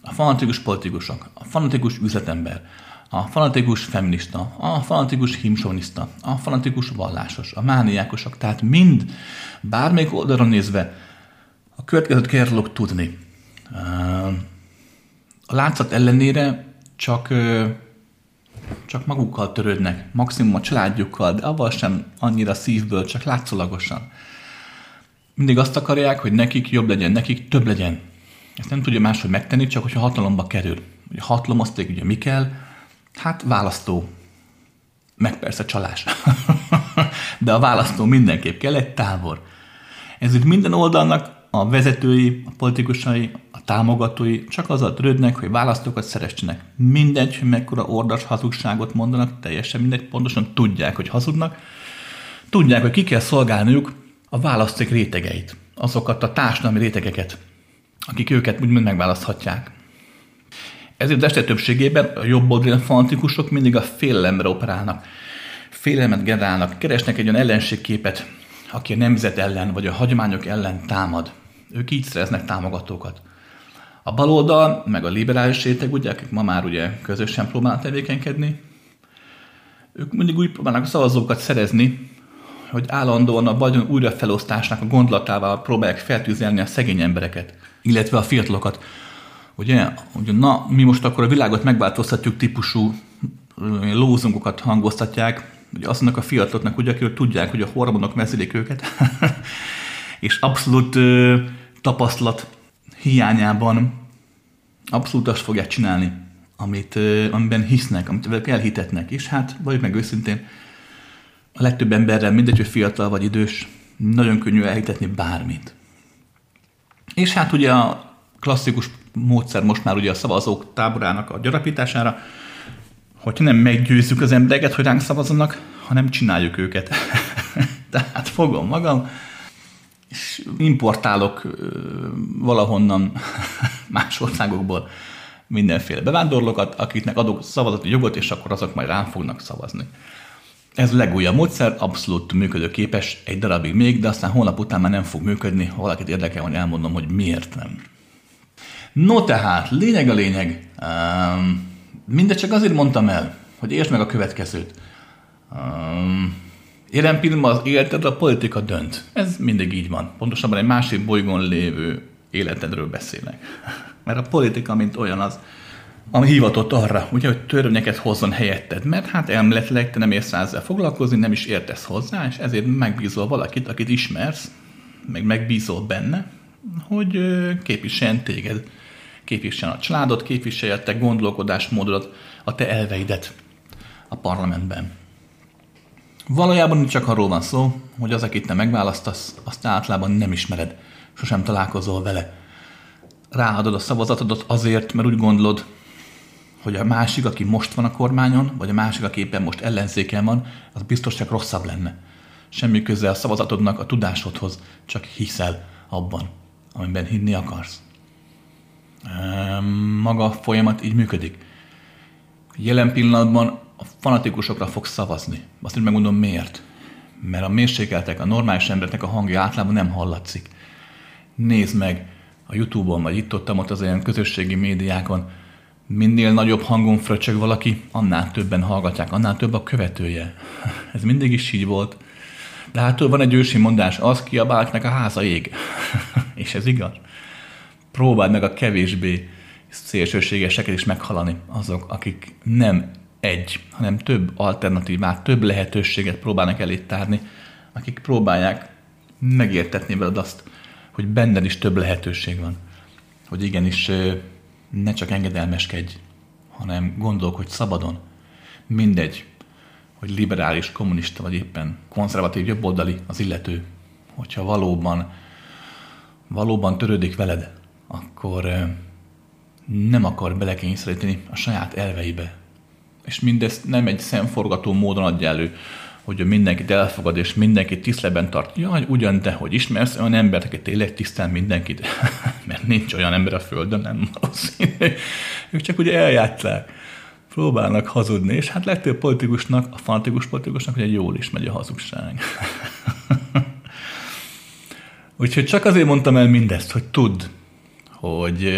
a fanatikus politikusok, a fanatikus üzletember, a fanatikus feminista, a fanatikus himsoniszta, a fanatikus vallásos, a mániákosok, tehát mind, bármelyik oldalon nézve, a következőt kell tudni. A látszat ellenére csak, csak magukkal törődnek, maximum a családjukkal, de avval sem annyira szívből, csak látszólagosan. Mindig azt akarják, hogy nekik jobb legyen, nekik több legyen. Ezt nem tudja máshogy megtenni, csak hogyha hatalomba kerül. Ugye hatalom azt ugye mi kell? Hát választó. Meg persze csalás. [LAUGHS] De a választó mindenképp kell egy tábor. Ezért minden oldalnak a vezetői, a politikusai, támogatói csak azzal törődnek, hogy választókat szeressenek. Mindegy, hogy mekkora ordas hazugságot mondanak, teljesen mindegy, pontosan tudják, hogy hazudnak. Tudják, hogy ki kell szolgálniuk a választók rétegeit, azokat a társadalmi rétegeket, akik őket úgymond megválaszthatják. Ezért este többségében a jobb oldali fanatikusok mindig a félelemre operálnak. Félelmet generálnak, keresnek egy olyan ellenségképet, aki a nemzet ellen vagy a hagyományok ellen támad. Ők így szereznek támogatókat. A baloldal, meg a liberális réteg, ugye, akik ma már ugye közösen próbálnak tevékenykedni, ők mindig úgy próbálnak szavazókat szerezni, hogy állandóan a vagyon újrafelosztásnak a gondolatával próbálják feltűzelni a szegény embereket, illetve a fiatalokat. Ugye, ugye, na, mi most akkor a világot megváltoztatjuk típusú lózungokat hangoztatják, ugye azt mondnak a fiataloknak, ugye, akik tudják, hogy a hormonok vezélik őket, [LAUGHS] és abszolút ö, tapasztalat hiányában abszolút azt fogják csinálni, amit, amiben hisznek, amit elhitetnek. És hát, vagy meg őszintén, a legtöbb emberrel, mindegy, hogy fiatal vagy idős, nagyon könnyű elhitetni bármit. És hát ugye a klasszikus módszer most már ugye a szavazók táborának a gyarapítására, hogyha nem meggyőzzük az embereket, hogy ránk szavazzanak, hanem csináljuk őket. [LAUGHS] Tehát fogom magam, és importálok valahonnan [LAUGHS] más országokból mindenféle bevándorlókat, akiknek adok szavazati jogot, és akkor azok majd rám fognak szavazni. Ez a legújabb módszer, abszolút működőképes egy darabig még, de aztán hónap után már nem fog működni, ha valakit érdekel, hogy elmondom, hogy miért nem. No tehát, lényeg a lényeg. Um, mindegy csak azért mondtam el, hogy értsd meg a következőt. Um, Jelen pillanatban az életed a politika dönt. Ez mindig így van. Pontosabban egy másik bolygón lévő életedről beszélek. [LAUGHS] Mert a politika, mint olyan az, ami hivatott arra, ugye, hogy törvényeket hozzon helyetted, mert hát elméletileg te nem érsz ezzel foglalkozni, nem is értesz hozzá, és ezért megbízol valakit, akit ismersz, meg megbízol benne, hogy képviseljen téged, képviseljen a családot, képviselje a te gondolkodásmódodat, a te elveidet a parlamentben. Valójában csak arról van szó, hogy az, akit te megválasztasz, azt általában nem ismered, sosem találkozol vele. Ráadod a szavazatodat azért, mert úgy gondolod, hogy a másik, aki most van a kormányon, vagy a másik, aki éppen most ellenzéken van, az biztos csak rosszabb lenne. Semmi köze a szavazatodnak a tudásodhoz, csak hiszel abban, amiben hinni akarsz. Maga a folyamat így működik. Jelen pillanatban a fanatikusokra fog szavazni. Azt én megmondom miért. Mert a mérsékeltek, a normális embereknek a hangja általában nem hallatszik. Nézd meg a Youtube-on, vagy itt ott, ott az olyan közösségi médiákon, minél nagyobb hangon fröcsög valaki, annál többen hallgatják, annál több a követője. [LAUGHS] Ez mindig is így volt. De hát van egy ősi mondás, az kiabáltnak a háza ég. [LAUGHS] És ez igaz. Próbáld meg a kevésbé szélsőségeseket is meghalani azok, akik nem egy, hanem több alternatívát, több lehetőséget próbálnak elé akik próbálják megértetni veled azt, hogy benned is több lehetőség van. Hogy igenis ne csak engedelmeskedj, hanem gondolkodj szabadon. Mindegy, hogy liberális, kommunista vagy éppen konzervatív, jobboldali az illető. Hogyha valóban, valóban törődik veled, akkor nem akar belekényszeríteni a saját elveibe. És mindezt nem egy szemforgató módon adja elő, hogy mindenkit elfogad, és mindenkit tisztelben tart. Jaj, ugyan, de hogy ismersz olyan embert, aki tényleg tisztel mindenkit? [LAUGHS] Mert nincs olyan ember a Földön, nem valószínű. Ők csak ugye eljátszák. Próbálnak hazudni, és hát legtöbb politikusnak, a fanatikus politikusnak ugye jól is megy a hazugság. [LAUGHS] Úgyhogy csak azért mondtam el mindezt, hogy tudd, hogy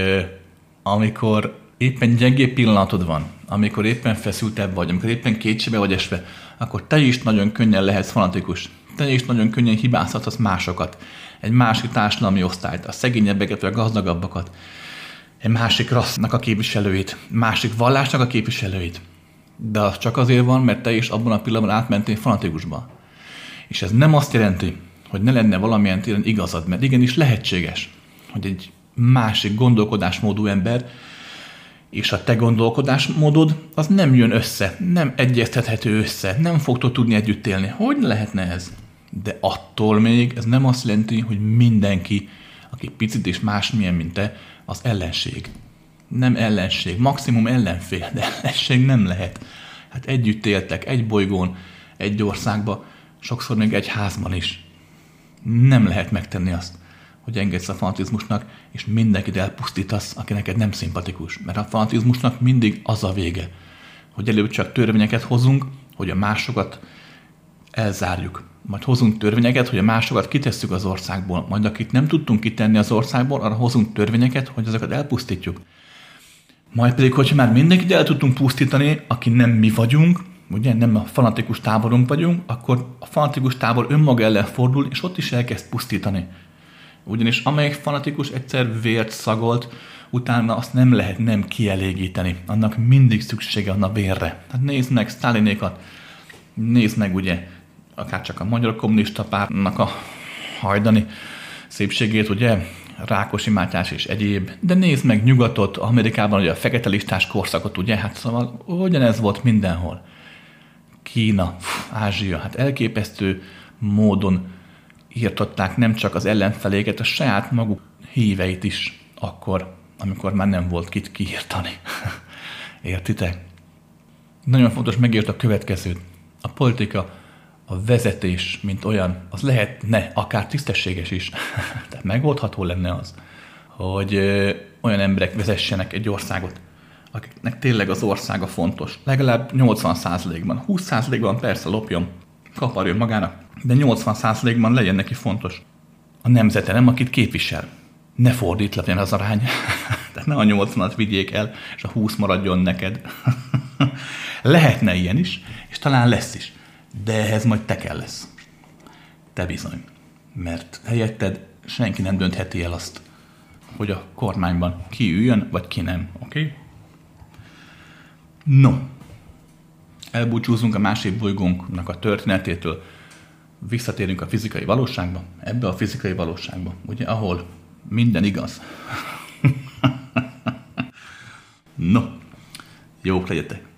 amikor éppen gyengébb pillanatod van, amikor éppen feszültebb vagy, amikor éppen kétségbe vagy esve, akkor te is nagyon könnyen lehetsz fanatikus. Te is nagyon könnyen hibázhatsz másokat, egy másik társadalmi osztályt, a szegényebbeket vagy a gazdagabbakat, egy másik rassznak a képviselőit, másik vallásnak a képviselőit. De az csak azért van, mert te is abban a pillanatban átmentél fanatikusba. És ez nem azt jelenti, hogy ne lenne valamilyen téren igazad, mert igenis lehetséges, hogy egy másik gondolkodásmódú ember és a te gondolkodásmódod az nem jön össze, nem egyeztethető össze, nem fogtok tudni együtt élni. Hogy lehetne ez? De attól még ez nem azt jelenti, hogy mindenki, aki picit és másmilyen, mint te, az ellenség. Nem ellenség, maximum ellenfél, de ellenség nem lehet. Hát együtt éltek, egy bolygón, egy országba, sokszor még egy házban is. Nem lehet megtenni azt hogy engedsz a fanatizmusnak, és mindenkit elpusztítasz, aki neked nem szimpatikus. Mert a fanatizmusnak mindig az a vége, hogy előbb csak törvényeket hozunk, hogy a másokat elzárjuk. Majd hozunk törvényeket, hogy a másokat kitesszük az országból. Majd akit nem tudtunk kitenni az országból, arra hozunk törvényeket, hogy azokat elpusztítjuk. Majd pedig, hogyha már mindenkit el tudtunk pusztítani, aki nem mi vagyunk, ugye nem a fanatikus táborunk vagyunk, akkor a fanatikus tábor önmaga ellen fordul, és ott is elkezd pusztítani. Ugyanis amelyik fanatikus egyszer vért szagolt, utána azt nem lehet nem kielégíteni. Annak mindig szüksége van a vérre. Tehát nézd meg Stalinékat, nézd meg ugye akár csak a magyar kommunista pártnak a hajdani szépségét, ugye, Rákosi Mátyás és egyéb, de nézd meg nyugatot, Amerikában ugye a fekete listás korszakot, ugye, hát szóval ugyanez volt mindenhol. Kína, Ázsia, hát elképesztő módon írtották nem csak az ellenfeléket, a saját maguk híveit is akkor, amikor már nem volt kit kiírtani. [LAUGHS] Értitek? Nagyon fontos megért a következőt. A politika, a vezetés, mint olyan, az lehetne akár tisztességes is. [LAUGHS] Tehát megoldható lenne az, hogy olyan emberek vezessenek egy országot, akiknek tényleg az országa fontos. Legalább 80%-ban, 20%-ban persze lopjon, kaparjon magának, de 80%-ban legyen neki fontos a nemzete, nem akit képvisel. Ne fordít legyen az arány. [LAUGHS] Tehát ne a 80-at vigyék el, és a 20 maradjon neked. [LAUGHS] Lehetne ilyen is, és talán lesz is. De ehhez majd te kell lesz. Te bizony. Mert helyetted senki nem döntheti el azt, hogy a kormányban ki üljön, vagy ki nem. Oké? Okay? No, elbúcsúzunk a másik bolygónknak a történetétől, visszatérünk a fizikai valóságba, ebbe a fizikai valóságba, ugye, ahol minden igaz. [LAUGHS] no, jók legyetek!